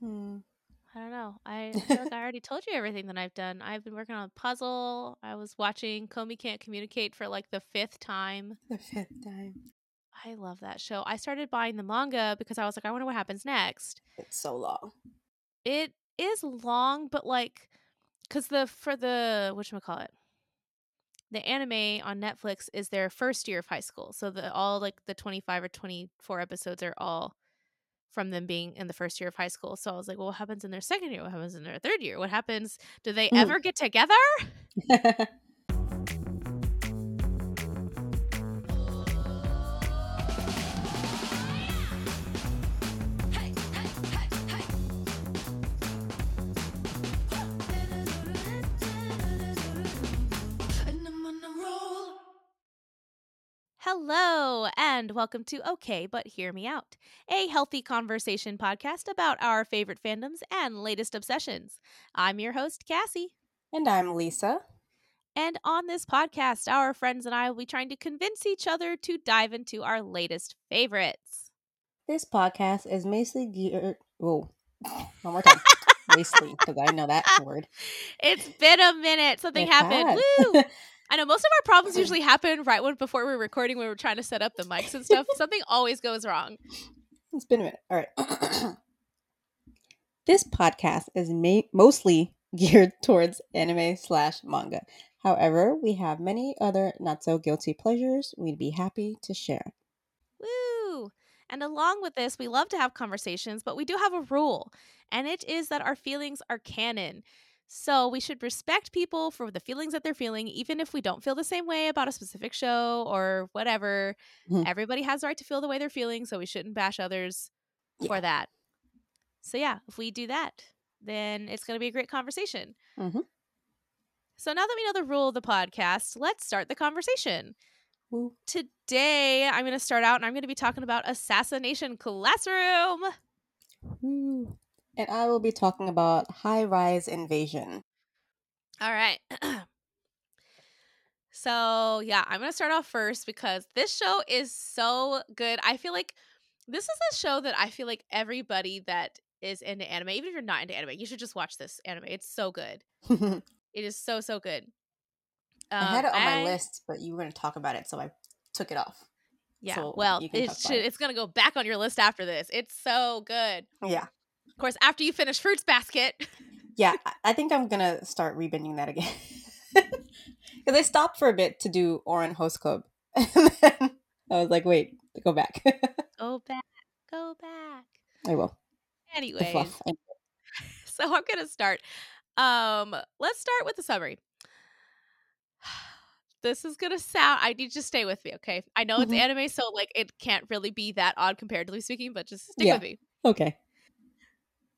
Hmm. I don't know. I feel like I already told you everything that I've done. I've been working on a puzzle. I was watching Komi Can't Communicate for like the fifth time. The fifth time. I love that show. I started buying the manga because I was like, I wonder what happens next. It's so long. It is long, but like, because the for the what call it, the anime on Netflix is their first year of high school. So the all like the twenty five or twenty four episodes are all from them being in the first year of high school. So I was like, well, what happens in their second year? What happens in their third year? What happens? Do they Mm. ever get together? Hello, and welcome to Okay, But Hear Me Out, a healthy conversation podcast about our favorite fandoms and latest obsessions. I'm your host, Kassie. and I'm Lisa. And on this podcast, our friends and I will be trying to convince each other to dive into our latest favorites. This podcast is mostly geared. Whoa. One more time. mostly, because I know that word. It's been a minute. Something It happened. Woo! I know most of our problems usually happen right when before we're recording when we're trying to set up the mics and stuff. Something always goes wrong. It's been a minute. All right. this podcast is ma- mostly geared towards anime slash manga. However, we have many other not so guilty pleasures we'd be happy to share. Woo! And along with this, we love to have conversations, but we do have a rule, and it is that our feelings are canon. So we should respect people for the feelings that they're feeling, even if we don't feel the same way about a specific show or whatever. Mhm. Everybody has the right to feel the way they're feeling, so we shouldn't bash others for that. So yeah, if we do that, then it's going to be a great conversation. Mhm. So now that we know the rule of the podcast, let's start the conversation. Woo. Today, I'm going to start out and I'm going to be talking about Assassination Classroom. Woo. And I will be talking about high rise invasion. All right. so, yeah, I'm going to start off first because this show is so good. I feel like this is a show that I feel like everybody that is into anime, even if you're not into anime, you should just watch this anime. It's so good. It is so, so good. I had it Um, on my list, but you were going to talk about it, so I took it off. Yeah. so well, it should, it. it's going to go back on your list after this. It's so good. Yeah. Of course, after you finish Fruits Basket. Yeah, I- think I'm going to start rebinging that again. Because I stopped for a bit to do Ouran Host Club. And then I was like, wait, go back. Go back. Go back. I will. The Anyways, fluff. I- so I'm gonna start. Um, let's start with the summary. This is gonna sound. I need you to stay with me, okay? I know it's Mhm. anime, so like it can't really be that odd comparatively speaking, but just stick Yeah. with me. Okay.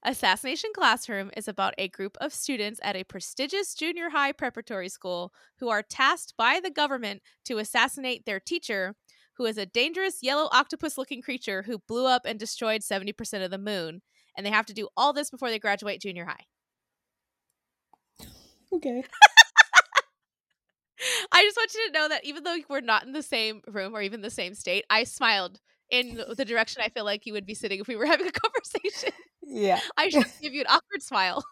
Assassination Classroom is about a group of students at a prestigious junior high preparatory school who are tasked by the government to assassinate their teacher, who is a dangerous yellow octopus looking creature who blew up and destroyed 70% of the moon. And they have to do all this before they graduate junior high. Okay. I just want you to know that even though we're not in the same room or even the same state, I smiled in the direction I feel like you would be sitting if we were having a conversation. Yeah. I should give you an awkward smile.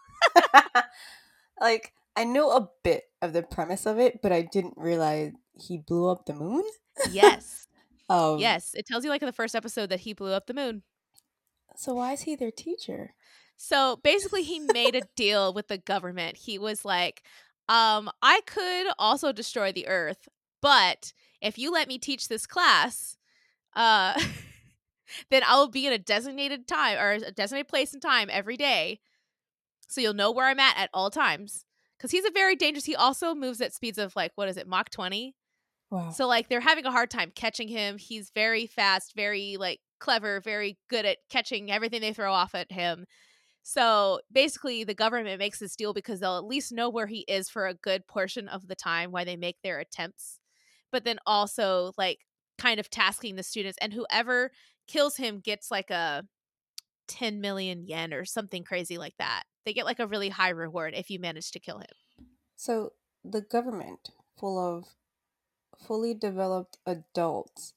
like, I know a bit of the premise of it, but I didn't realize he blew up the moon. Yes. Um, yes. It tells you like in the first episode that he blew up the moon. So why is he their teacher? So basically, he made a deal with the government. He was like, um, I could also destroy the earth, but if you let me teach this class, uh, then I will be in a designated time or a designated place and time every day. So you'll know where I'm at at all times. Because he's a very dangerous, he also moves at speeds of like, what is it, Mach 20? Wow. So like they're having a hard time catching him. He's very fast, very like clever, very good at catching everything they throw off at him. So basically the government makes this deal because they'll at least know where he is for a good portion of the time while they make their attempts. But then also like kind of tasking the students and whoever kills him gets like a 10 million yen or something crazy like that. They get like a really high reward if you manage to kill him. So the government, full of fully developed adults,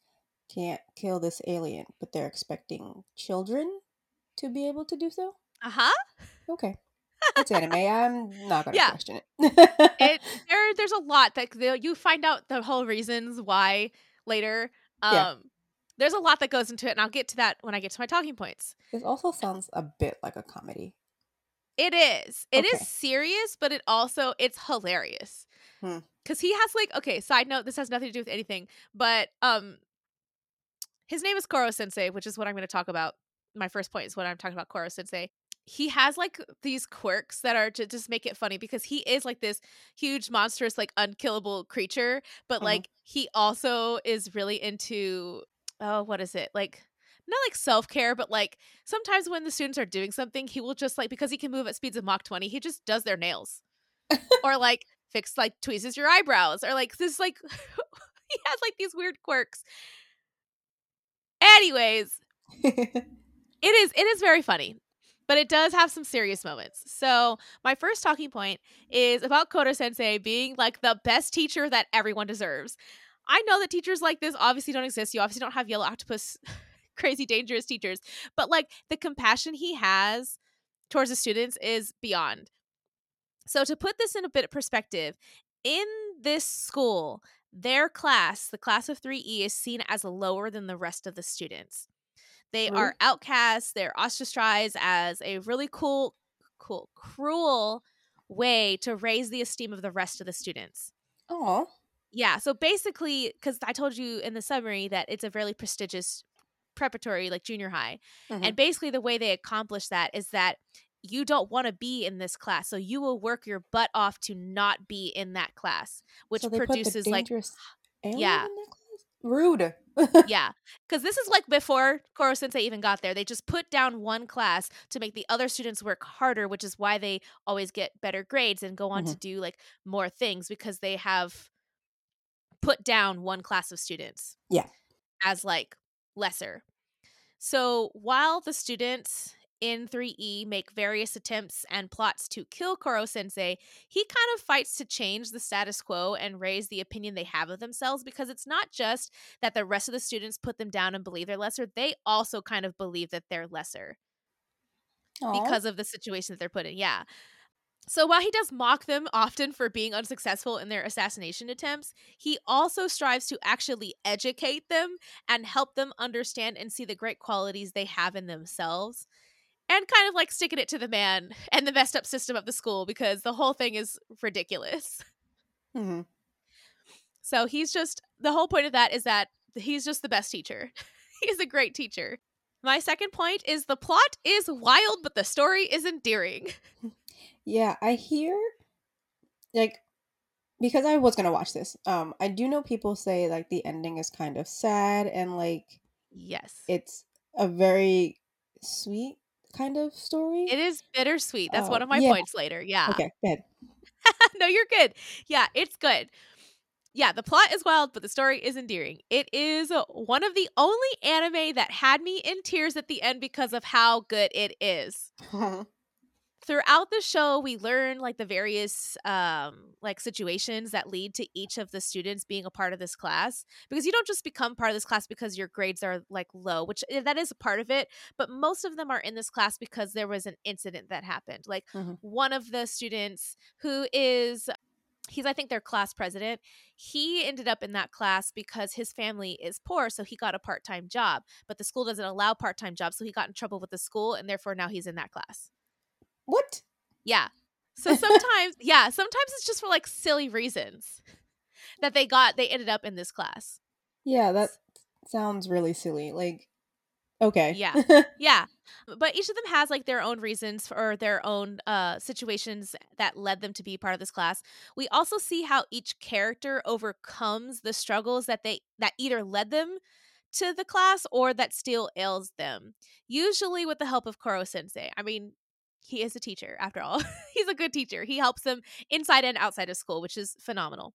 can't kill this alien, but they're expecting children to be able to do so. Uh huh. Okay. It's anime. I'm not gonna Yeah. question it. It there there's a lot that the- you find out the whole reasons why later. Um Yeah. there's a lot that goes into it, and I'll get to that when I get to my talking points. this also sounds a bit like a comedy. It is. It is Okay. serious, but it also it's hilarious. Hmm. Cause he has like okay, side note, this has nothing to do with anything, but um his name is Koro Sensei, which is what I'm gonna talk about. My first point is what I'm talking about Koro Sensei. He has like these quirks that are to just make it funny because he is like this huge, monstrous, like unkillable creature, but Mhm. like he also is really into oh, what is it? Like not like self care, but like sometimes when the students are doing something, he will just like because he can move at speeds of Mach 20, he just does their nails. or like fix like tweezes your eyebrows or like this like he has like these weird quirks. Anyways, it is it is very funny. But it does have some serious moments. So, my first talking point is about Koro Sensei being like the best teacher that everyone deserves. I know that teachers like this obviously don't exist. You obviously don't have yellow octopus crazy dangerous teachers, but like the compassion he has towards the students is beyond. So to put this in a bit of perspective, in this school, their class, the class of 3E is seen as lower than the rest of the students. They Really? are outcasts, they're ostracized as a really cool cool cruel way to raise the esteem of the rest of the students. Oh. Yeah, so basically, because I told you in the summary that it's a really prestigious preparatory, like junior high. Mhm. And basically, the way they accomplish that is that you don't want to be in this class. So you will work your butt off to not be in that class, which so produces like, Yeah. In that class? Rude. yeah. Because this is like before Koro Sensei even got there. They just put down one class to make the other students work harder, which is why they always get better grades and go on to mm-hmm. do like more things because they have put down one class of students. Yeah. As like lesser. So while the students in 3E make various attempts and plots to kill Koro Sensei, he kind of fights to change the status quo and raise the opinion they have of themselves because it's not just that the rest of the students put them down and believe they're lesser, they also kind of believe that they're lesser Aw. because of the situation that they're put in. Yeah. So while he does mock them often for being unsuccessful in their assassination attempts, he also strives to actually educate them and help them understand and see the great qualities they have in themselves. And kind of like sticking it to the man and the messed up system of the school because the whole thing is ridiculous. Mhm. So he's just the whole point of that is that he's just the best teacher. he's a great teacher. My second point is the plot is wild, but the story is endearing. Yeah, I hear like because I was gonna watch this. Um, I do know people say like the ending is kind of sad and like Yes. it's a very sweet kind of story. It is bittersweet. That's Oh, one of my yeah. points later. Yeah. Okay, good. no, you're good. Yeah, it's good. Yeah, the plot is wild, but the story is endearing. It is one of the only anime that had me in tears at the end because of how good it is. Uh-huh. Throughout the show, we learn like the various um like situations that lead to each of the students being a part of this class because you don't just become part of this class because your grades are like low, which eh, that is a part of it, but most of them are in this class because there was an incident that happened. Like Mhm. one of the students who is he's i think their class president he ended up in that class because his family is poor so he got a part-time job but the school doesn't allow part-time jobs so he got in trouble with the school and therefore now he's in that class What? yeah so sometimes yeah sometimes it's just for like silly reasons that they got they ended up in this class Yeah, that sounds really silly. Like, okay. Yeah. Yeah. But each of them has like their own reasons or their own uh situations that led them to be part of this class. We also see how each character overcomes the struggles that they that either led them to the class or that still ails them. Usually with the help of Koro Sensei. I mean, he is a teacher after all. He's a good teacher. He helps them inside and outside of school, which is phenomenal.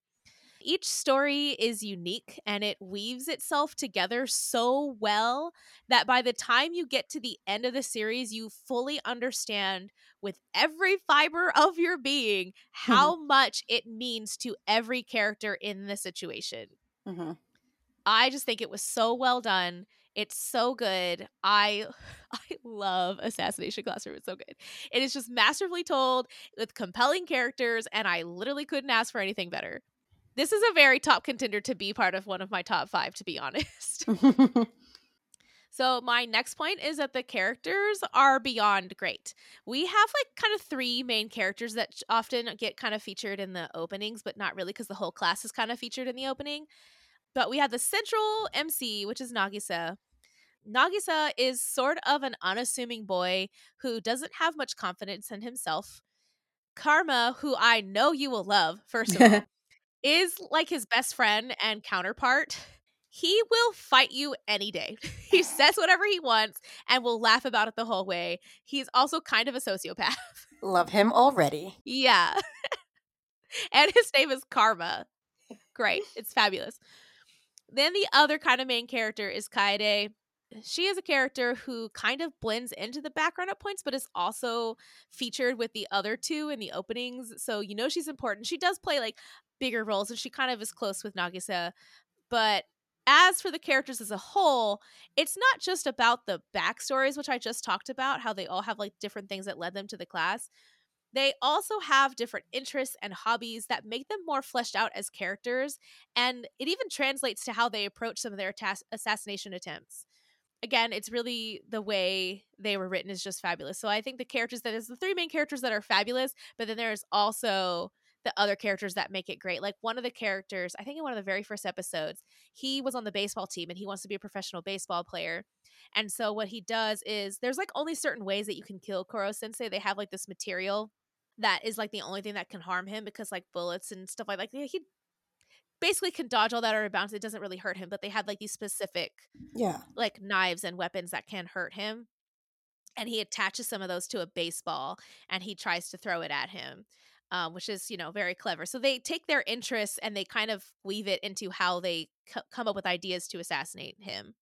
Each story is unique and it weaves itself together so well that by the time you get to the end of the series, you fully understand with every fiber of your being how much it means to every character in the situation. Mhm. I just think it was so well done. It's so good. I I love Assassination Classroom. It's so good. It is just masterfully told with compelling characters, and I literally couldn't ask for anything better. This is a very top contender to be part of one of my top five, to be honest. So my next point is that the characters are beyond great. We have like kind of three main characters that often get kind of featured in the openings, but not really because the whole class is kind of featured in the opening. But we have the central MC, which is Nagisa. Nagisa is sort of an unassuming boy who doesn't have much confidence in himself. Karma, who I know you will love, first of all, is like his best friend and counterpart he will fight you any day. he says whatever he wants and will laugh about it the whole way. He's also kind of a sociopath. Love him already. Yeah. and his name is Karma. Great. It's fabulous. Then the other kind of main character is Kaede. She is a character who kind of blends into the background at points, but is also featured with the other two in the openings. So you know she's important. She does play like bigger roles and she kind of is close with Nagisa. But as for the characters as a whole, it's not just about the backstories, which I just talked about, how they all have like different things that led them to the class. They also have different interests and hobbies that make them more fleshed out as characters, and it even translates to how they approach some of their assassination attempts. Again, it's really the way they were written is just fabulous. So I think the characters that is the three main characters that are fabulous, but then there's also the other characters that make it great. Like one of the characters, I think in one of the very first episodes, he was on the baseball team and he wants to be a professional baseball player. And so what he does is there's like only certain ways that you can kill Koro Sensei. They have like this material that is like the only thing that can harm him because like bullets and stuff like that. He basically can dodge all that or bounce. It doesn't really hurt him, but they have like these specific yeah like knives and weapons that can hurt him. And he attaches some of those to a baseball and he tries to throw it at him um, which is you know very clever. So they take their interests and they kind of weave it into how they c- come up with ideas to assassinate him.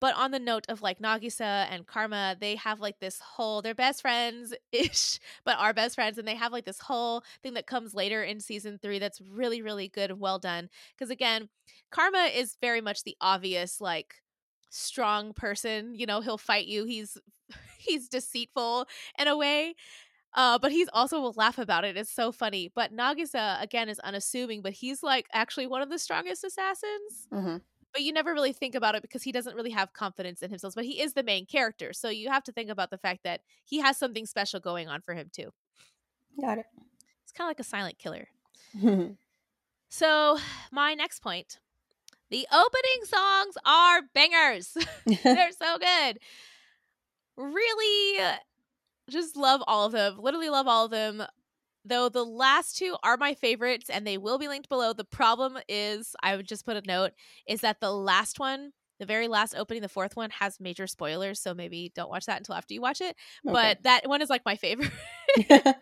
But on the note of like Nagisa and Karma, they have like this whole they're best friends ish, but are best friends, and they have like this whole thing that comes later in season three that's really really good and well done. Because again, Karma is very much the obvious like strong person. You know, he'll fight you. He's he's deceitful in a way uh, but he's also will laugh about it. It's so funny. But Nagisa again is unassuming, but he's like actually one of the strongest assassins. Mm-hmm. But you never really think about it because he doesn't really have confidence in himself. But he is the main character, so you have to think about the fact that he has something special going on for him too. Got it. It's kind of like a silent killer. so my next point: the opening songs are bangers. They're so good. Really just love all of them. Literally love all of them. Though the last two are my favorites and they will be linked below. The problem is, I would just put a note, is that the last one, the very last opening, the fourth one, has major spoilers. So maybe don't watch that until after you watch it. Okay. But that one is like my favorite.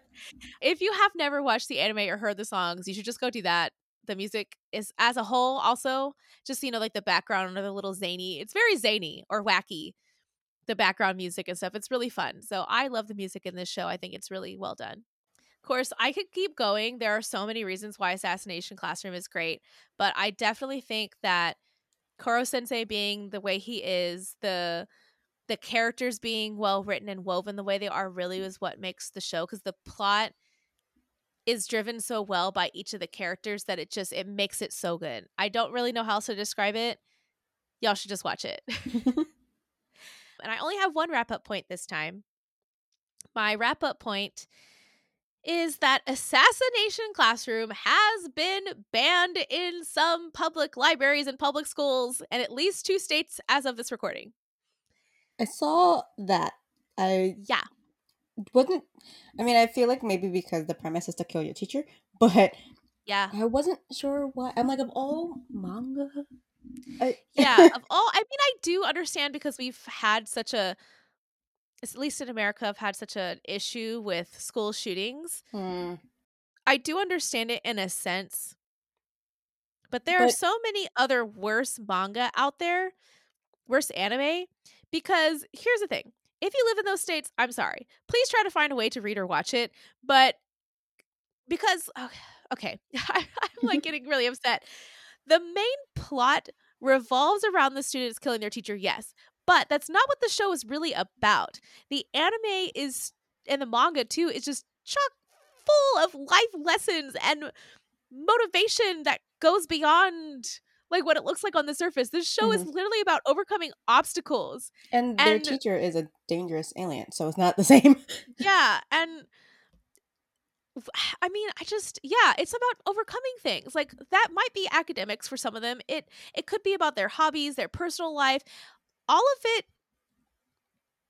if you have never watched the anime or heard the songs, you should just go do that. The music is as a whole also just you know like the background or the little zany. It's very zany or wacky the background music and stuff. It's really fun. So I love the music in this show. I think it's really well done. Of course, I could keep going. There are so many reasons why Assassination Classroom is great, but I definitely think that Koro Sensei being the way he is, the the characters being well written and woven the way they are really is what makes the show because the plot is driven so well by each of the characters that it just it makes it so good. I don't really know how else to describe it. Y'all should just watch it. And I only have one wrap up point this time. My wrap up point is that Assassination Classroom has been banned in some public libraries and public schools in at least two states as of this recording. I saw that. I yeah wasn't. I mean, I feel like maybe because the premise is to kill your teacher, but yeah, I wasn't sure why. I'm like of all manga I- yeah, of all, I mean, I do understand because we've had such a, at least in America, have had such an issue with school shootings. Hmm. I do understand it in a sense, but there But- are so many other worse manga out there, worse anime. Because here's the thing: if you live in those states, I'm sorry. Please try to find a way to read or watch it. But because okay, I'm like getting really upset. The main plot revolves around the students killing their teacher, yes. But that's not what the show is really about. The anime is and the manga too is just chock full of life lessons and motivation that goes beyond like what it looks like on the surface. This show is Mhm. literally about overcoming obstacles. And their teacher is a dangerous alien, so it's not the same. Yeah, and I mean, I just yeah, it's about overcoming things. Like that might be academics for some of them. It it could be about their hobbies, their personal life. All of it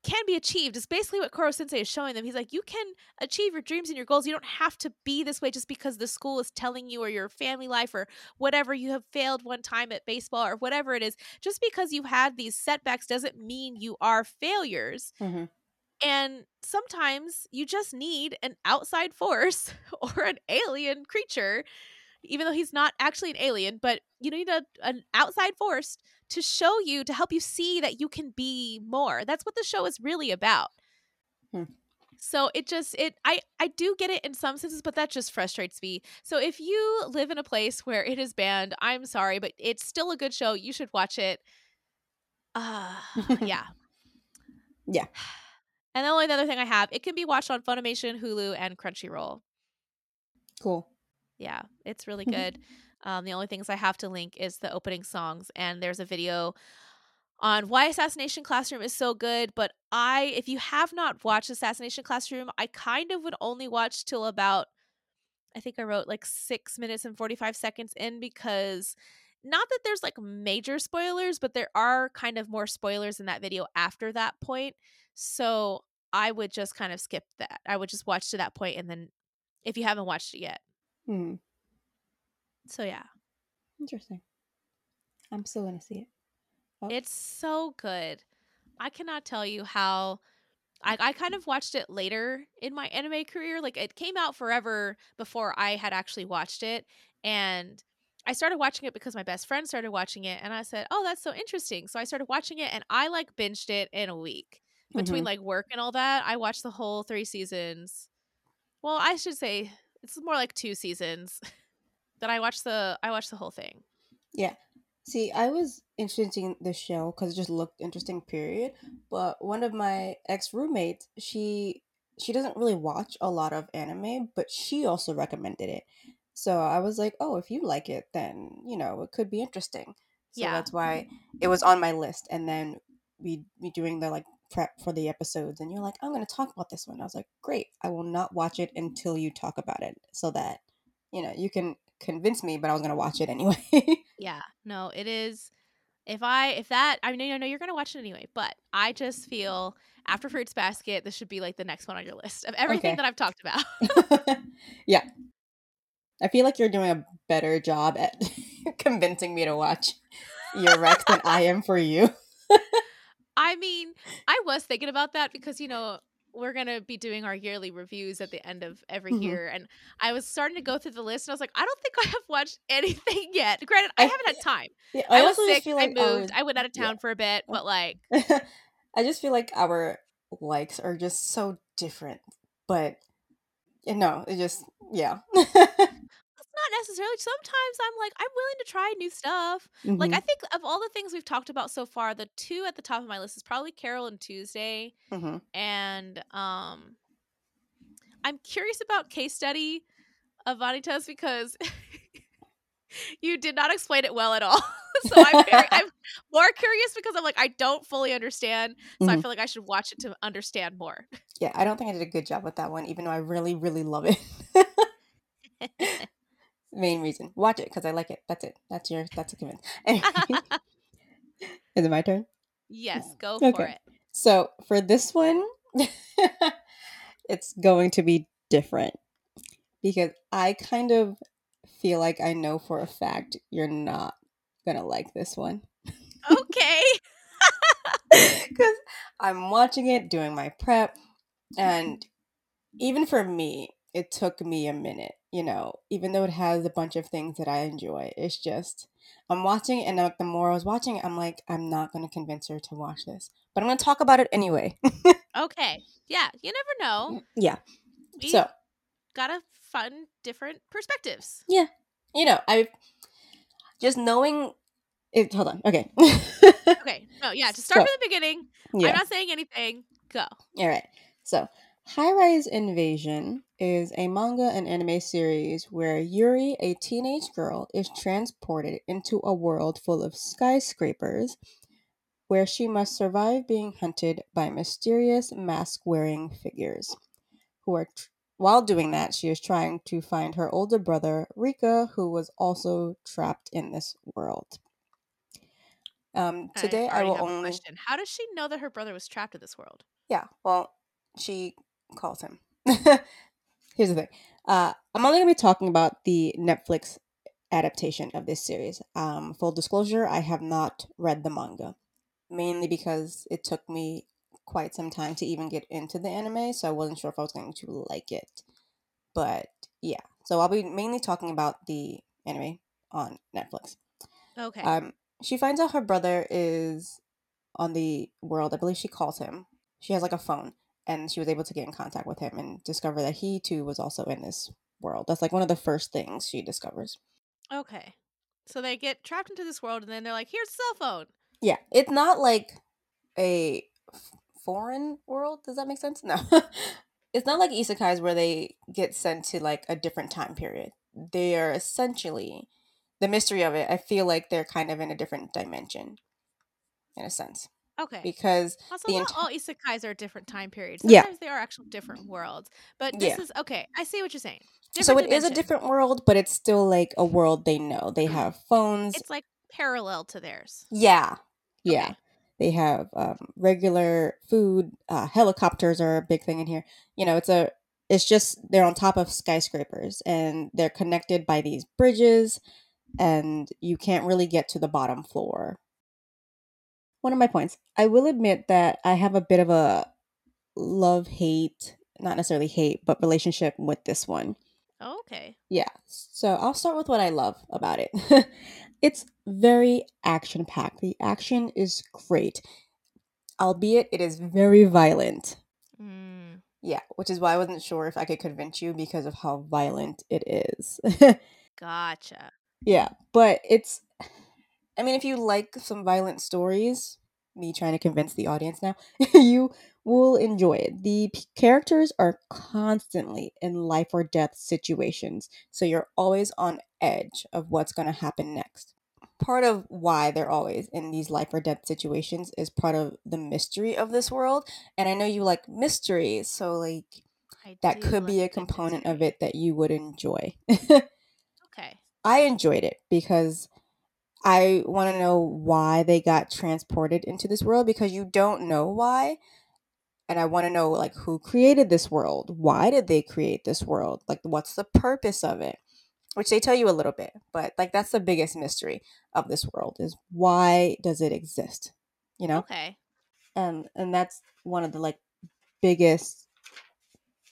can be achieved. It's basically what Koro Sensei is showing them. He's like, you can achieve your dreams and your goals. You don't have to be this way just because the school is telling you or your family life or whatever you have failed one time at baseball or whatever it is. Just because you've had these setbacks doesn't mean you are failures. Mhm. And sometimes you just need an outside force or an alien creature, even though he's not actually an alien, but you need a, an outside force to show you, to help you see that you can be more. That's what the show is really about. Hmm. So it just it I I do get it in some senses, but that just frustrates me. So if you live in a place where it is banned, I'm sorry, but it's still a good show. You should watch it. Uh yeah. Yeah. And the only other thing I have, it can be watched on Funimation, Hulu, and Crunchyroll. Cool. Yeah, it's really Mhm. good. Um, the only things I have to link is the opening songs, and there's a video on why Assassination Classroom is so good. But I, if you have not watched Assassination Classroom, I kind of would only watch till about, I think I wrote like six minutes and 45 seconds in because not that there's like major spoilers, but there are kind of more spoilers in that video after that point. So I would just kind of skip that. I would just watch to that point and then if you haven't watched it yet. Hmm. So yeah. Interesting. I'm still gonna see it. Oh. It's so good. I cannot tell you how I, I kind of watched it later in my anime career. Like it came out forever before I had actually watched it. And I started watching it because my best friend started watching it and I said, Oh, that's so interesting. So I started watching it and I like binged it in a week. Between Mhm. like work and all that, I watched the whole three seasons. Well, I should say it's more like two seasons. that I watched the I watched the whole thing. Yeah. See, I was interested in the show because it just looked interesting, period. But one of my ex roommates, she she doesn't really watch a lot of anime, but she also recommended it. So I was like, oh, if you like it, then you know it could be interesting. So Yeah. that's why it was on my list. And then we we doing the like prep for the episodes, and you're like, I'm gonna talk about this one. I was like, great. I will not watch it until you talk about it, so that you know you can convince me. But I was gonna watch it anyway. Yeah, no, it is. If I if that I mean I know you're gonna watch it anyway, but I just feel after Fruits Basket, this should be like the next one on your list of everything Okay. that I've talked about. yeah. I feel like you're doing a better job at convincing me to watch your Rex than I am for you. I mean, I was thinking about that because you know we're gonna be doing our yearly reviews at the end of every Mhm. year, and I was starting to go through the list, and I was like, I don't think I have watched anything yet. Granted, I, I- haven't had time. Yeah, I, was sick. feel I like moved. our- I went out of yeah. town for a bit, but like, I just feel like our likes are just so different. But you know, it just yeah. not necessarily. Sometimes I'm like, I'm willing to try new stuff. Like Mhm, I think of all the things we've talked about so far, the two at the top of my list is probably Carol and Tuesday, mhm. and um, I'm curious about case study of Vanitas because you did not explain it well at all. so I'm very, I'm more curious because I'm like I don't fully understand, so I Mhm. feel like I should watch it to understand more. yeah, I don't think I did a good job with that one, even though I really, really love it. Main reason, watch it because I like it. That's it. That's your. That's a convince. Anyway, is it my turn? yes, oh. go for Okay. it. So for this one, it's going to be different because I kind of feel like I know for a fact you're not gonna like this one Okay. because I'm watching it, doing my prep, and even for me, it took me a minute. You know, even though it has a bunch of things that I enjoy, it's just I'm watching, it and like the more I was watching, it, I'm like, I'm not gonna convince her to watch this, but I'm gonna talk about it anyway. Okay. Yeah, you never know. yeah. We So gotta fun different perspectives. Yeah. You know, I just knowing It, hold on. Okay. Okay, no, yeah, to start So- from the beginning. yeah. I'm not saying anything. Go. All right. So, High Rise Invasion is a manga and anime series where Yuri, a teenage girl, is transported into a world full of skyscrapers where she must survive being hunted by mysterious mask wearing figures who are. Tr- while doing that, she is trying to find her older brother, Rika, who was also trapped in this world. Um, today I, already will only. question. How does she know that her brother was trapped in this world? Yeah, well, she calls him. Here's the thing. Uh, I'm only going to be talking about the Netflix adaptation of this series. Um, full disclosure, I have not read the manga, mainly because it took me quite some time to even get into the anime, so I wasn't sure if I was going to like it. But yeah, so I'll be mainly talking about the anime on Netflix. Okay. Um, she finds out her brother is on the world. I believe she calls him. She has like a phone, and she was able to get in contact with him and discover that he too was also in this world. That's like one of the first things she discovers. okay. So they get trapped into this world, and then they're like, "Here's a cell phone." Yeah, it's not like a f- foreign world. Does that make sense? No. it's not like isekais where they get sent to like a different time period. They are essentially the mystery of it. I feel like they're kind of in a different dimension in a sense Okay. because Also, the not enti- all isekais are different time periods. Yeah. Sometimes they are actual different worlds. But this Yeah. is okay. I see what you're saying. so it Different is a different world, but it's still like a world they know. They have phones. It's like parallel to theirs. yeah, yeah. Okay. They have um, regular food. Uh, helicopters are a big thing in here. You know, it's a. It's just they're on top of skyscrapers and they're connected by these bridges, and you can't really get to the bottom floor. One of my points. I will admit that I have a bit of a love hate, not necessarily hate, but relationship with this one. Oh, okay. Yeah. So I'll start with what I love about it. it's very action packed. The action is great, albeit it is very violent. Mm, Yeah, which is why I wasn't sure if I could convince you because of how violent it is. gotcha. yeah, but it's. I mean, if you like some violent stories, me trying to convince the audience now, you will enjoy it. The p- characters are constantly in life or death situations, so you're always on edge of what's going to happen next. Part of why they're always in these life or death situations is part of the mystery of this world. And I know you like mysteries, so like I that could be a like component of it that you would enjoy. Okay. I enjoyed it because I want to know why they got transported into this world because you don't know why. And I want to know like who created this world? Why did they create this world? Like what's the purpose of it? Which they tell you a little bit, but like that's the biggest mystery of this world is why does it exist? You know? Okay. and and that's one of the like biggest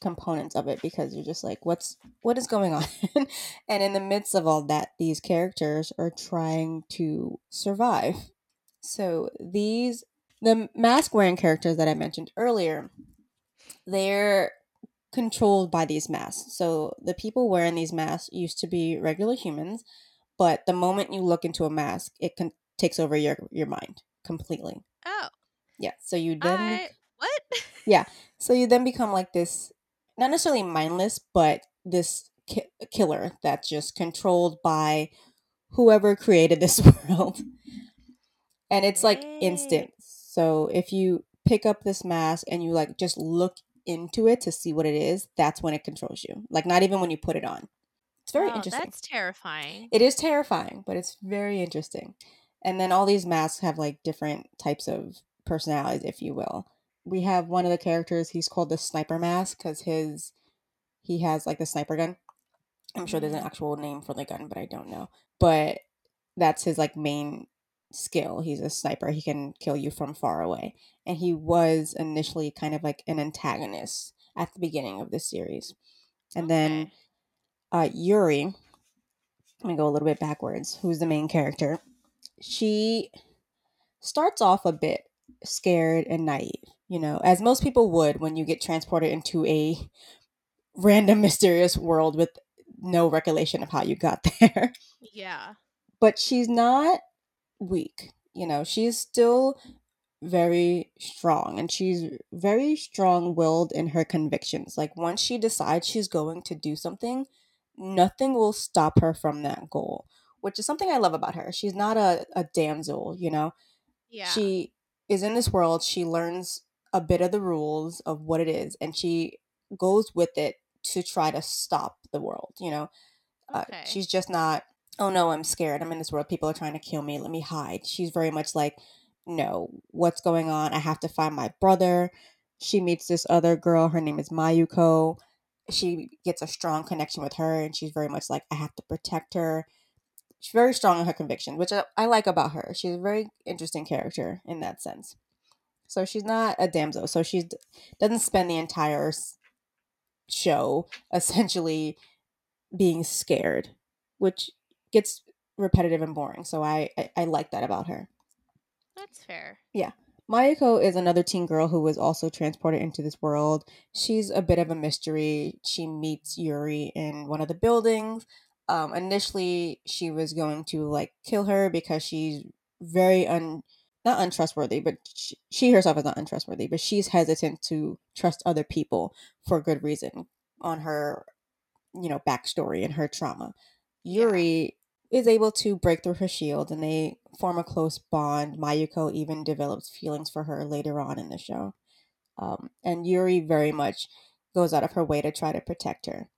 components of it because you're just like what's what is going on? And in the midst of all that these characters are trying to survive. So these the mask wearing characters that i mentioned earlier they're controlled by these masks. So the people wearing these masks used to be regular humans but the moment you look into a mask it can takes over your your mind completely. Oh, yeah so you then I what? Yeah so you then become like this, not necessarily mindless, but this ki- killer that's just controlled by whoever created this world. And it's like instant. So if you pick up this mask and you like just look into it to see what it is, that's when it controls you. Like not even when you put it on. It's very oh, interesting. That's terrifying. It is terrifying, but it's very interesting. And then all these masks have like different types of personalities, if you will. We have one of the characters, he's called the sniper mask because his he has like the sniper gun. I'm sure there's an Mm. actual name for the gun, but I don't know. But that's his like main skill. He's a sniper. He can kill you from far away. And he was initially kind of like an antagonist at the beginning of the series. And then uh, Yuri, let me go a little bit backwards, who's the main character. She starts off a bit scared and naive, you know, as most people would when you get transported into a random mysterious world with no recollection of how you got there. Yeah. But she's not weak. You know, she's still very strong and she's very strong willed in her convictions. Like once she decides she's going to do something, nothing will stop her from that goal, which is something I love about her. She's not a, a damsel, you know? Yeah. She is in this world, she learns a bit of the rules of what it is, and she goes with it to try to stop the world, you know? Uh, she's just not, oh no, I'm scared. I'm in this world. People are trying to kill me. Let me hide. She's very much like, no, what's going on? I have to find my brother. She meets this other girl. Her name is Mayuko. She gets a strong connection with her, and she's very much like, I have to protect her. She's very strong in her conviction, which I, I like about her. She's a very interesting character in that sense. So she's not a damsel. So she doesn't spend the entire show essentially being scared, which gets repetitive and boring. So I, I, I like that about her. That's fair. Yeah, Mayuko is another teen girl who was also transported into this world. She's a bit of a mystery. She meets Yuri in one of the buildings. Um, initially, she was going to like kill her because she's very un not untrustworthy, but she, she herself is not untrustworthy. But she's hesitant to trust other people for good reason on her, you know, backstory and her trauma. Yuri is able to break through her shield and they form a close bond. Mayuko even develops feelings for her later on in the show. Um, and Yuri very much goes out of her way to try to protect her.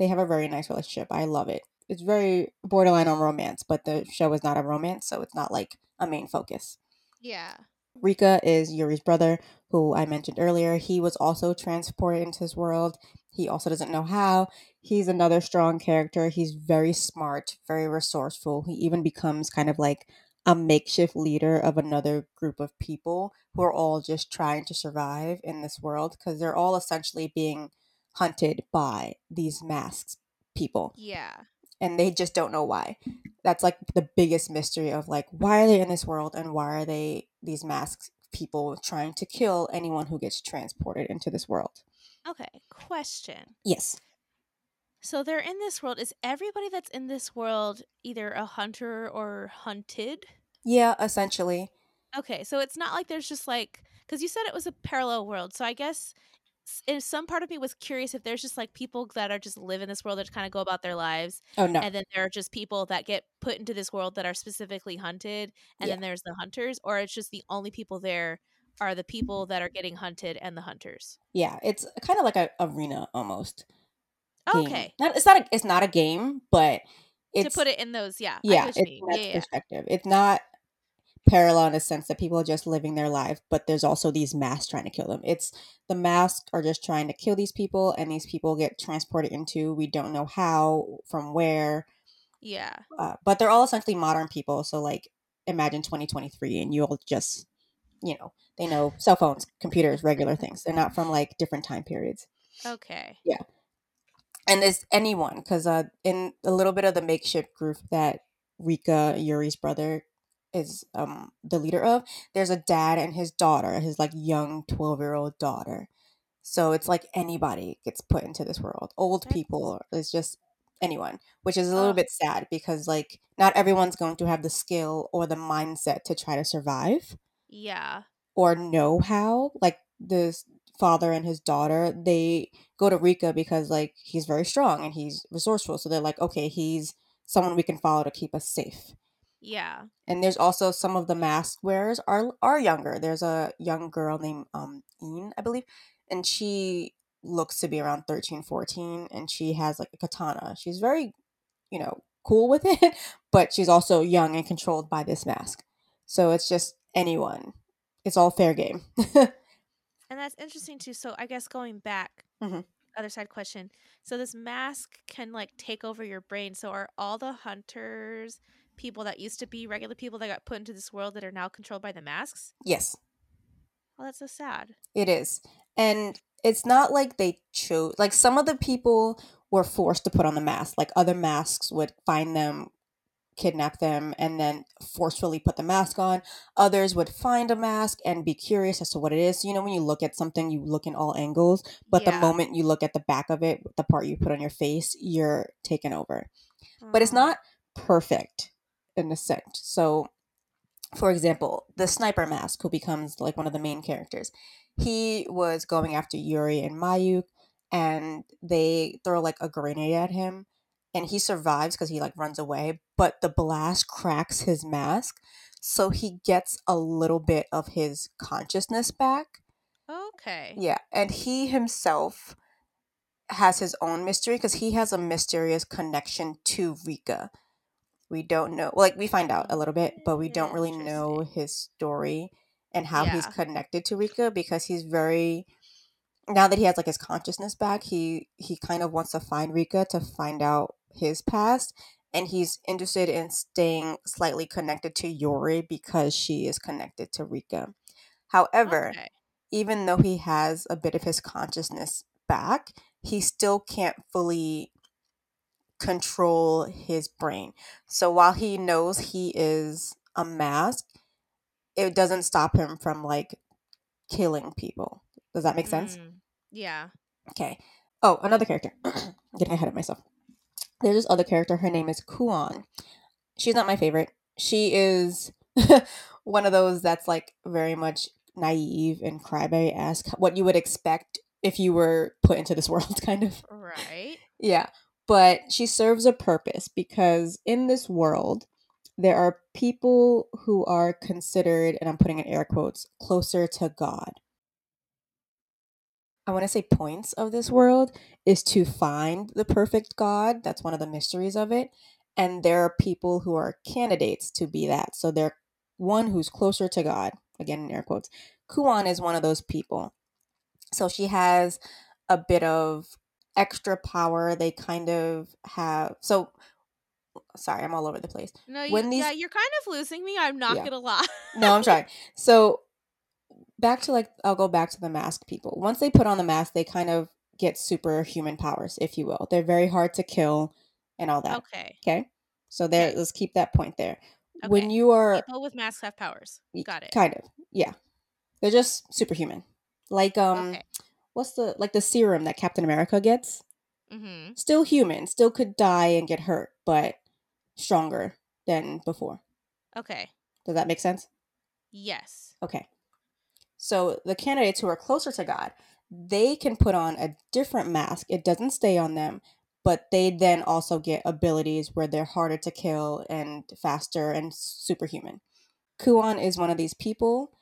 They have a very nice relationship. I love it. It's very borderline on romance, but the show is not a romance, so it's not like a main focus. Yeah. Rika is Yuri's brother, who I mentioned earlier. He was also transported into his world. He also doesn't know how. He's another strong character. He's very smart, very resourceful. He even becomes kind of like a makeshift leader of another group of people who are all just trying to survive in this world because they're all essentially being hunted by these masks people Yeah. and they just don't know why. That's like the biggest mystery of like why are they in this world and why are they these masked people trying to kill anyone who gets transported into this world. Okay. Question. Yes. So they're in this world. Is everybody that's in this world either a hunter or hunted? Yeah, essentially. Okay, so it's not like there's just like because you said it was a parallel world. So I guess if some part of me was curious if there's just like people that are just live in this world that just kind of go about their lives, Oh no. and then there are just people that get put into this world that are specifically hunted, and Yeah. then there's the hunters, or it's just the only people there are the people that are getting hunted and the hunters. yeah, it's kind of like a arena almost. game. Okay, Not it's not a, it's not a game, but it's to put it in those, yeah, yeah, it's what in you yeah, yeah, perspective. It's not parallel in the sense that people are just living their life, but there's also these masks trying to kill them. It's the masks are just trying to kill these people, and these people get transported into we don't know how, from where, yeah. uh, but they're all essentially modern people. So like, imagine 2023, and you'll just, you know, they know cell phones, computers, regular things. They're not from like different time periods Okay, Yeah. and it's anyone because uh, in a little bit of the makeshift group that Rika Yuri's brother is um the leader of, there's a dad and his daughter, his like young twelve year old daughter. So it's like anybody gets put into this world. Old people, it's just anyone, which is a little bit sad because like not everyone's going to have the skill or the mindset to try to survive yeah, or know how. Like this father and his daughter, they go to Rika because like he's very strong and he's resourceful. So they're like, okay, he's someone we can follow to keep us safe. Yeah. And there's also some of the mask wearers are are younger. There's a young girl named um Een, I believe, and she looks to be around 13, 14, and she has like a katana. She's very, you know, cool with it, but she's also young and controlled by this mask. So it's just anyone. It's all fair game. And that's interesting too. So I guess going back, Mhm. other side question. So this mask can like take over your brain. So are all the hunters people that used to be regular people that got put into this world that are now controlled by the masks? yes. Oh, that's so sad. It is. And it's not like they chose like some of the people were forced to put on the mask. Like other masks would find them, kidnap them, and then forcefully put the mask on. Others would find a mask and be curious as to what it is. You know, when you look at something, you look in all angles, but the moment you look at the back of it, the part you put on your face, you're taken over. But it's mm. not perfect in a sense. So for example, the sniper mask, who becomes like one of the main characters, he was going after Yuri and Mayuk, and they throw like a grenade at him, and he survives because he like runs away, but the blast cracks his mask, so he gets a little bit of his consciousness back. Okay. Yeah, and he himself has his own mystery because he has a mysterious connection to Rika. We don't know, like we find out a little bit, but we don't mm-hmm. really know his story and how he's connected to Rika because he's very now that he has like his consciousness back, he he kind of wants to find Rika to find out his past and he's interested in staying slightly connected to Yuri because she is connected to Rika. However, Okay. even though he has a bit of his consciousness back, he still can't fully control his brain. So while he knows he is a mask, it doesn't stop him from like killing people. Does that make sense? Mm, yeah. Okay. Oh, another character. Getting ahead of myself. There's this other character. Her name is Kuon. She's not my favorite. She is one of those that's like very much naive and crybaby esque. What you would expect if you were put into this world, kind of. Right. Yeah. But she serves a purpose because in this world, there are people who are considered, and I'm putting in air quotes, closer to God. I want to say points of this world is to find the perfect God. That's one of the mysteries of it. And there are people who are candidates to be that. So they're one who's closer to God. Again, in air quotes. Kuon is one of those people. So she has a bit of extra power. They kind of have. So, sorry, I'm all over the place. No, you, When these- yeah, you're kind of losing me. I'm not Yeah. gonna lie. No, I'm trying. So back to like I'll go back to the mask people. Once they put on the mask, they kind of get superhuman powers, if you will. They're very hard to kill and all that. Okay. Okay. So there Okay. let's keep that point there. When you are People with masks have powers. Got it. kind of, yeah. They're just superhuman. Like um Okay. What's the like the serum that Captain America gets? Mm-hmm. Still human, still could die and get hurt, but stronger than before. Okay. Does that make sense? Yes. Okay. So the candidates who are closer to God, they can put on a different mask. It doesn't stay on them, but they then also get abilities where they're harder to kill and faster and superhuman. Kuon is one of these people,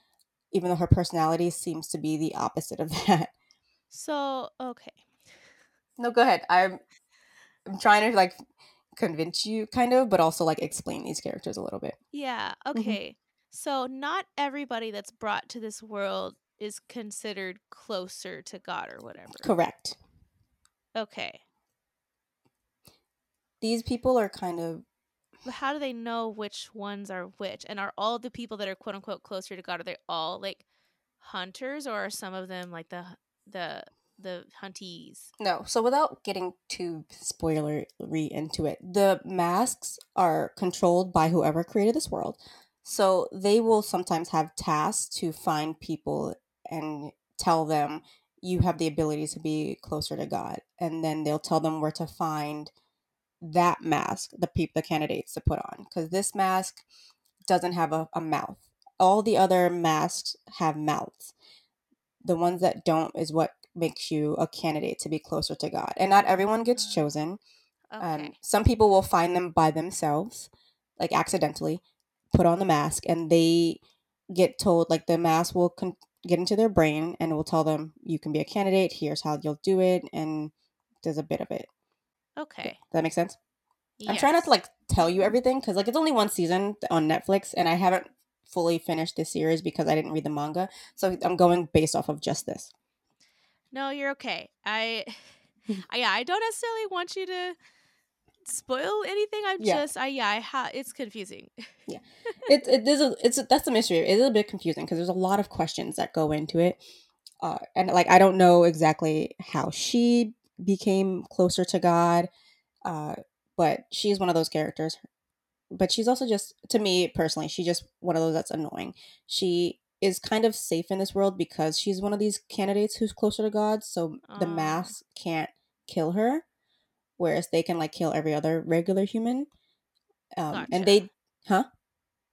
even though her personality seems to be the opposite of that. So okay. No, go ahead. I'm I'm trying to like convince you kind of, but also like explain these characters a little bit. Yeah. Mm-hmm. Okay. So not everybody that's brought to this world is considered closer to God or whatever. Correct. Okay. These people are kind of But how do they know which ones are which? And are all the people that are quote unquote closer to God are they all like hunters or are some of them like the the the huntees? No, so without getting too spoilery into it, the masks are controlled by whoever created this world. So they will sometimes have tasks to find people and tell them you have the ability to be closer to God, and then they'll tell them where to find that mask, the people, the candidates to put on, because this mask doesn't have a, a mouth. All the other masks have mouths. The ones that don't is what makes you a candidate to be closer to God. And not everyone gets Ah. chosen. Okay. Um, some people will find them by themselves, like accidentally, put on the mask, and they get told, like, the mask will con- get into their brain and will tell them, you can be a candidate, here's how you'll do it, and there's a bit of it. okay. Does that make sense? Yes. I'm trying not to, like, tell you everything because, like, it's only one season on Netflix, and I haven't fully finished this series because I didn't read the manga. So I'm going based off of just this. No, you're okay. I. I yeah, I don't necessarily want you to spoil anything. I'm Yeah. just I yeah, I ha- it's confusing. Yeah, it, it is a, it's a, that's the mystery. It is a bit confusing because there's a lot of questions that go into it, uh, and like I don't know exactly how she became closer to God, uh, but she's one of those characters. But she's also just to me personally, she's just one of those that's annoying. She is kind of safe in this world because she's one of these candidates who's closer to God, so the Aw. mask can't kill her, whereas they can like kill every other regular human. Um, and they, huh?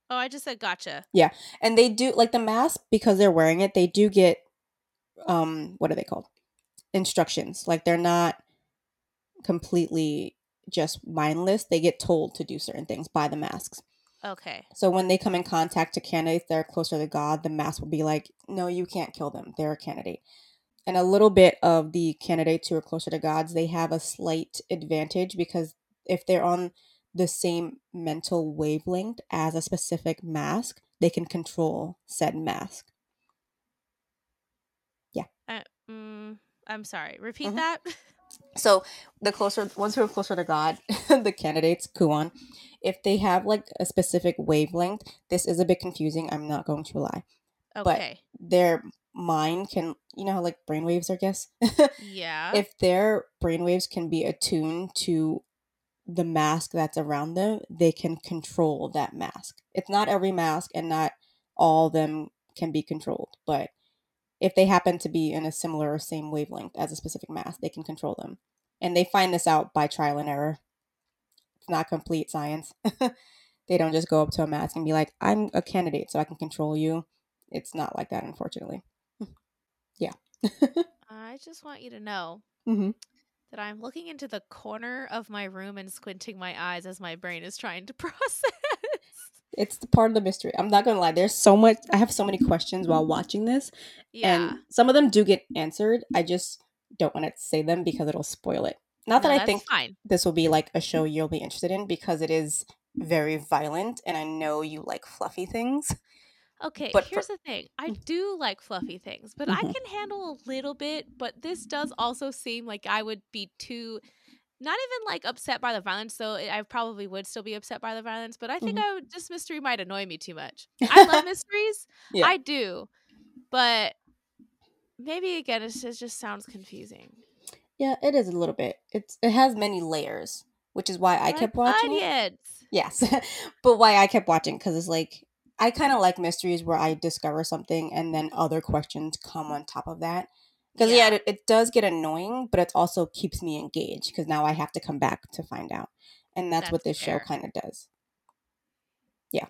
Oh, I just said gotcha. Yeah and they do like the mask because they're wearing it. They do get um what are they called? Instructions. Like they're not completely just mindless. They get told to do certain things by the masks. Okay. So when they come in contact to candidates that are closer to God, the mask will be like, no, you can't kill them. They're a candidate. And a little bit of the candidates who are closer to gods, they have a slight advantage because if they're on the same mental wavelength as a specific mask, they can control said mask. Uh, mm, I'm sorry. Repeat Mhm. that. So the closer ones who are closer to God, the candidates, Kuon, if they have like a specific wavelength, this is a bit confusing. I'm not going to lie. Okay. Their mind can, you know, how like brainwaves, I guess. yeah. if their brainwaves can be attuned to the mask that's around them, they can control that mask. It's not every mask and not all of them can be controlled, but if they happen to be in a similar or same wavelength as a specific mass, they can control them. And they find this out by trial and error. It's not complete science. they don't just go up to a mask and be like, I'm a candidate, so I can control you. It's not like that, unfortunately. yeah. I just want you to know hmm that I'm looking into the corner of my room and squinting my eyes as my brain is trying to process. It's the part of the mystery. I'm not gonna lie. There's so much. I have so many questions while watching this, yeah. and some of them do get answered. I just don't want to say them because it'll spoil it. Not No, that I think fine. this will be like a show you'll be interested in because it is very violent, and I know you like fluffy things. Okay, But for- here's the thing. I do like fluffy things, but I Mhm. can handle a little bit, but this does also seem like I would be too not even like upset by the violence, so I probably would still be upset by the violence, but I think Mhm. I would this mystery might annoy me too much. I love mysteries. Yeah. I do. But maybe again it's, it just sounds confusing. Yeah, it is a little bit. It's it has many layers, which is why I kept watching. it. Yes, but why I kept watching because it's like I kind of like mysteries where I discover something and then other questions come on top of that. Because yeah, Yeah. it, it does get annoying, but it also keeps me engaged because now I have to come back to find out, and that's, what That's this show kind of does. Yeah.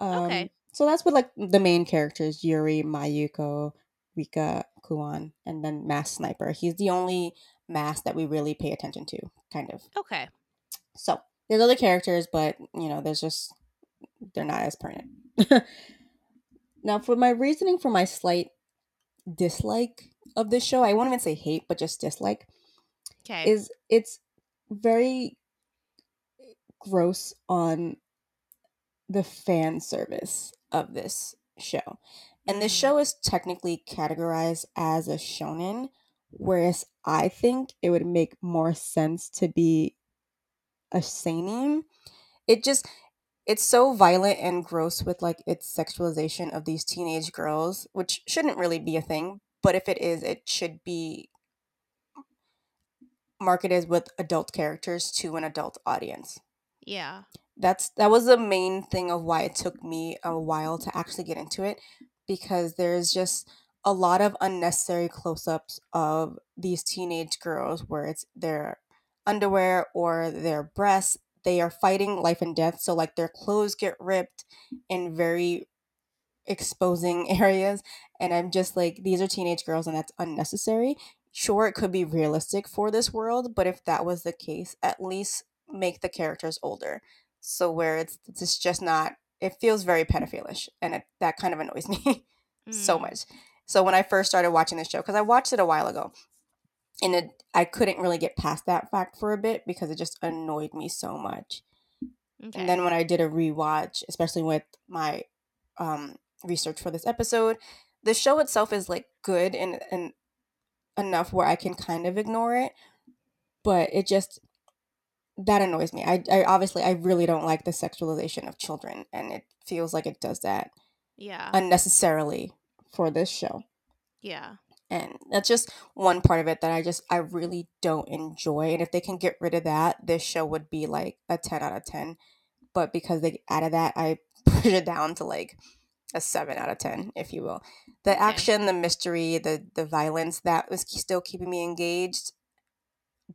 Um, Okay. So that's what like the main characters: Yuri, Mayuko, Rika, Kuon, and then Mass Sniper. He's the only mask that we really pay attention to, kind of. Okay. So there's other characters, but you know, there's just they're not as pertinent. now, for my reasoning for my slight dislike of this show, I won't even say hate, but just dislike, Okay. is it's very gross on the fan service of this show. And this Mm. show is technically categorized as a shonen, whereas I think it would make more sense to be a seinen. It just it's so violent and gross with like its sexualization of these teenage girls, which shouldn't really be a thing, but if it is, it should be marketed with adult characters to an adult audience yeah. that's that was the main thing of why it took me a while to actually get into it because there's just a lot of unnecessary close-ups of these teenage girls where it's their underwear or their breasts they are fighting life and death so like their clothes get ripped in very exposing areas and i'm just like these are teenage girls and that's unnecessary sure it could be realistic for this world but if that was the case at least make the characters older so where it's it's just not it feels very pedophilish and it, that kind of annoys me so Mm. much so when i first started watching this show because i watched it a while ago and it i couldn't really get past that fact for a bit because it just annoyed me so much Okay. and then when I did a rewatch, especially with my um, research for this episode, the show itself is like good and, and enough where I can kind of ignore it, but it just that annoys me. I, I obviously I really don't like the sexualization of children, and it feels like it does that yeah. unnecessarily for this show. yeah. and that's just one part of it that I just I really don't enjoy. And if they can get rid of that, this show would be like a ten out of ten. But because they added that, I push it down to like a seven out of ten, if you will. The Okay. action, the mystery, the the violence that was still keeping me engaged,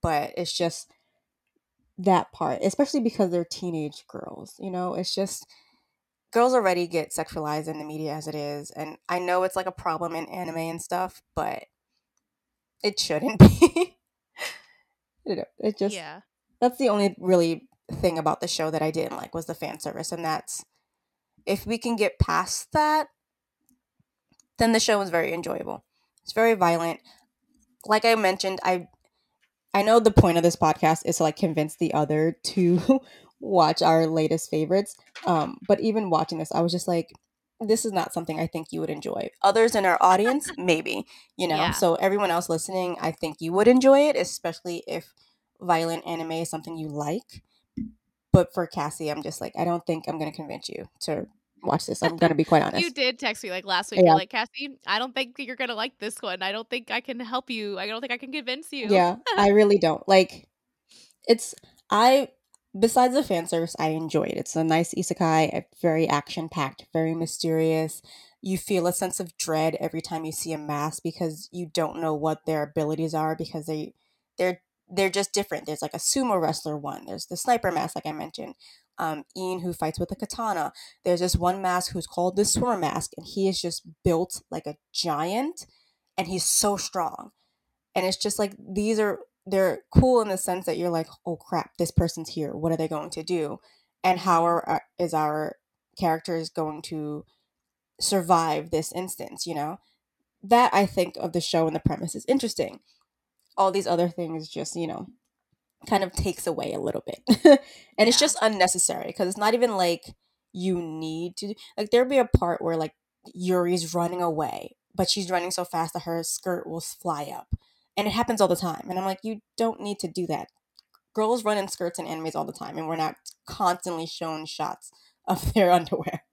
but it's just that part, especially because they're teenage girls. You know, it's just girls already get sexualized in the media as it is, and I know it's like a problem in anime and stuff, but it shouldn't be. you know, it just yeah. that's the only really thing about the show that I didn't like was the fan service, and that's if we can get past that, then the show was very enjoyable. It's very violent. Like I mentioned, I I know the point of this podcast is to like convince the other to watch our latest favorites. Um, but even watching this, I was just like, this is not something I think you would enjoy. Others in our audience, maybe, you know. Yeah. So everyone else listening, I think you would enjoy it, especially if violent anime is something you like. But for Kassie, I'm just like, I don't think I'm gonna convince you to watch this. I'm gonna be quite honest. You did text me like last week. Yeah. You're like, Kassie, I don't think you're gonna like this one. I don't think I can help you. I don't think I can convince you. Yeah, I really don't. Like it's I besides the fan service, I enjoy it. It's a nice isekai, very action packed, very mysterious. You feel a sense of dread every time you see a mask because you don't know what their abilities are because they they're they're just different. There's like a sumo wrestler one. There's the sniper mask, like I mentioned. Um, Ian who fights with a katana. There's this one mask who's called the swimmer mask, and he is just built like a giant, and he's so strong. And it's just like these are they're cool in the sense that you're like, oh crap, this person's here. What are they going to do? And how are uh, is our characters going to survive this instance? You know, that I think of the show and the premise is interesting. All these other things just you know kind of takes away a little bit, and it's just unnecessary because it's not even like you need to like there'll be a part where like Yuri's running away, but she's running so fast that her skirt will fly up. And it happens all the time. And i'm like you don't need to do that. Girls run in skirts and animes all the time and we're not constantly shown shots of their underwear.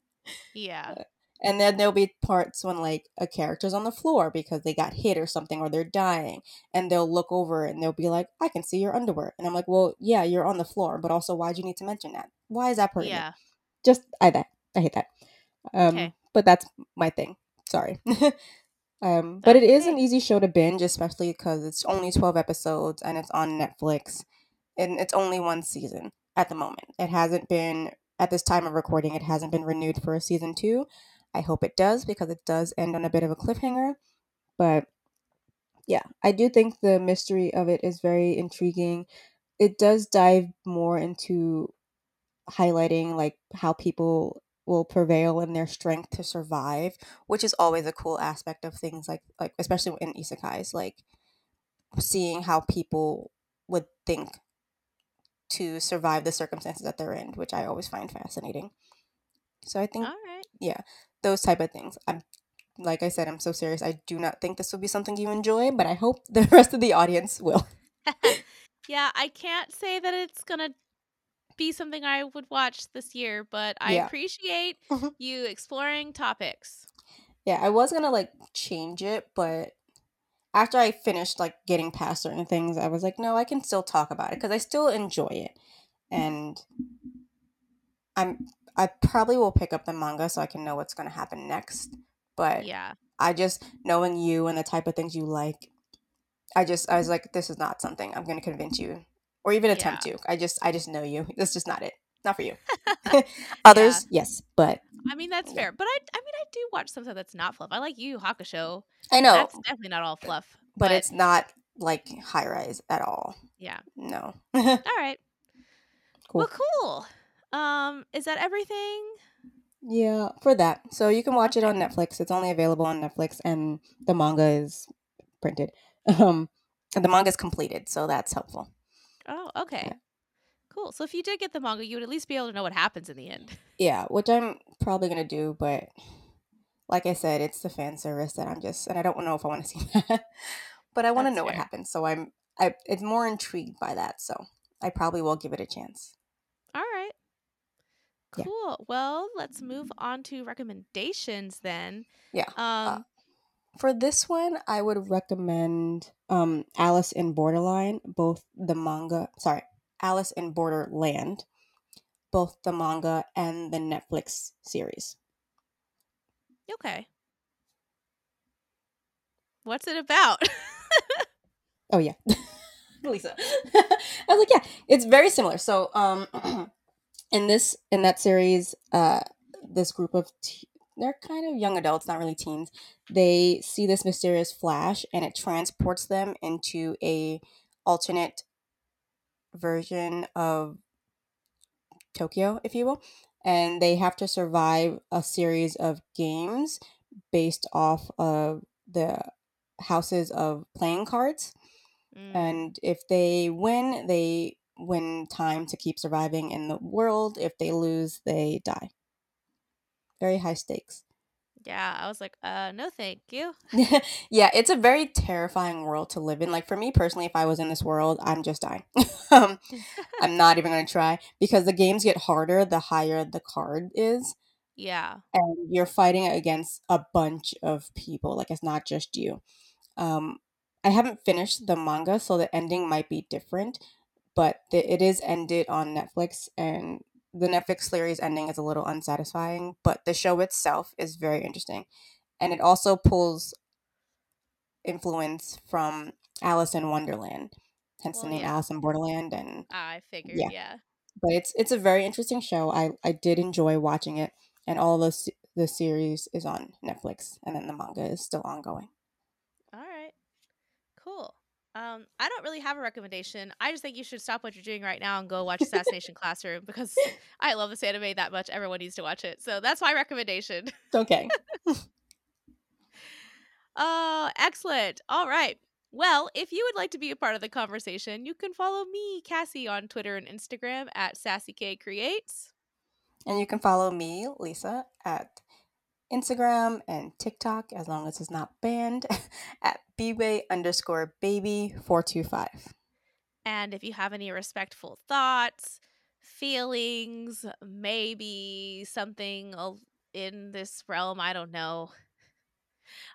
Yeah. And then there'll be parts when like a character's on the floor because they got hit or something or they're dying and they'll look over and they'll be like i can see your underwear. And i'm like well yeah you're on the floor but also why'd you need to mention that? Why is that pertinent? Yeah. just i that i hate that. Um Okay. but that's my thing. Sorry. Um but it is an easy show to binge especially because it's only 12 episodes and it's on netflix and it's only one season at the moment. It hasn't been at this time of recording it hasn't been renewed for a season two i hope it does because it does end on a bit of a cliffhanger but yeah i do think the mystery of it is very intriguing it does dive more into highlighting like how people will prevail in their strength to survive, which is always a cool aspect of things like like especially in isekais, like seeing how people would think to survive the circumstances that they're in, which I always find fascinating. So I think right. yeah, those type of things. I'm like I said, I'm so serious. I do not think this will be something you enjoy, but I hope the rest of the audience will. yeah, I can't say that it's gonna be something I would watch this year, but I Yeah. appreciate Mhm. you exploring topics. Yeah, I was gonna like change it, but after I finished like getting past certain things, I was like, no, I can still talk about it because I still enjoy it, and I'm I probably will pick up the manga so I can know what's gonna happen next. But Yeah. I just knowing you and the type of things you like, I just I was like, this is not something I'm gonna convince you or even attempt to. I just I just know you. That's just not it. Not for you. Others, yes, but I mean that's Yeah. fair, but I I mean I do watch some stuff that's not fluff. I like you Hakusho. I know, That's definitely not all fluff. but it's not like high rise at all. yeah. No. All right. Cool. Well, cool. Um, is that everything? Yeah, for that. So you can watch it on Netflix. It's only available on Netflix, and the manga is printed. Um, and the manga is completed, so that's helpful. Oh, okay. Yeah. Cool. So if you did get the manga, you would at least be able to know what happens in the end. Yeah, which I'm probably gonna do, but like I said, it's the fan service that I'm just, and I don't know if I want to see that, but I want to know what happens. So I'm, I, it's more intrigued by that. So I probably will give it a chance. Right. Yeah. Cool. Well, let's move on to recommendations then. Yeah. Um, For this one, I would recommend um, Alice in Borderline, both the manga, sorry, Alice in Borderland, both the manga and the Netflix series. okay. What's it about? Oh yeah, Lisa. I was like, yeah, it's very similar. So, um, in this in that series, uh, this group of te- they're kind of young adults, not really teens. They see this mysterious flash, and it transports them into a alternate version of Tokyo, if you will, and they have to survive a series of games based off of the houses of playing cards. Mm. And if they win, they win time to keep surviving in the world. If they lose, they die. Very high stakes. Yeah, I was like, uh, no, thank you. yeah, it's a very terrifying world to live in. Like for me personally, if I was in this world, I'm just dying. um, I'm not even gonna try because the games get harder the higher the card is, yeah, and you're fighting against a bunch of people. Like it's not just you. Um, I haven't finished the manga, so the ending might be different, but the, it is ended on Netflix, and the Netflix series ending is a little unsatisfying. But the show itself is very interesting, and it also pulls influence from Alice in Wonderland, hence Well, the oh, name yeah. Alice in Borderland. And I figured. Yeah. Yeah. but it's it's a very interesting show. I I did enjoy watching it, and all the the series is on Netflix, and then the manga is still ongoing. All right. Cool. Um, I don't really have a recommendation. I just think you should stop what you're doing right now and go watch Assassination Classroom because I love this anime that much. Everyone needs to watch it. So that's my recommendation. Okay. Oh, excellent. All right. Well, if you would like to be a part of the conversation, you can follow me, Kassie, on Twitter and Instagram at SassyKCreates. And you can follow me, Lisa, at Instagram and TikTok, as long as it's not banned, at bway underscore baby 425. And if you have any respectful thoughts, feelings, maybe something in this realm, I don't know.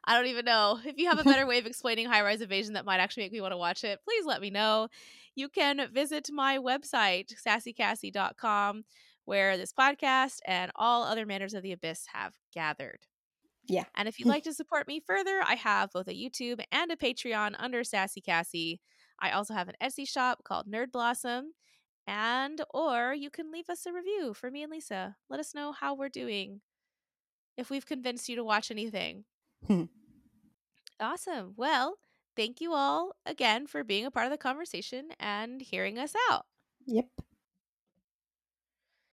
I don't even know. If you have a better way of explaining high rise invasion that might actually make me want to watch it, please let me know. You can visit my website, sassykassie.com, where this podcast and all other manners of the abyss have gathered. Yeah. And if you'd like to support me further, I have both a YouTube and a Patreon under Sassy Kassie. I also have an Etsy shop called Nerd Blossom. And or you can leave us a review for me and Lisa. Let us know how we're doing. If we've convinced you to watch anything. Awesome. Well, thank you all again for being a part of the conversation and hearing us out. Yep.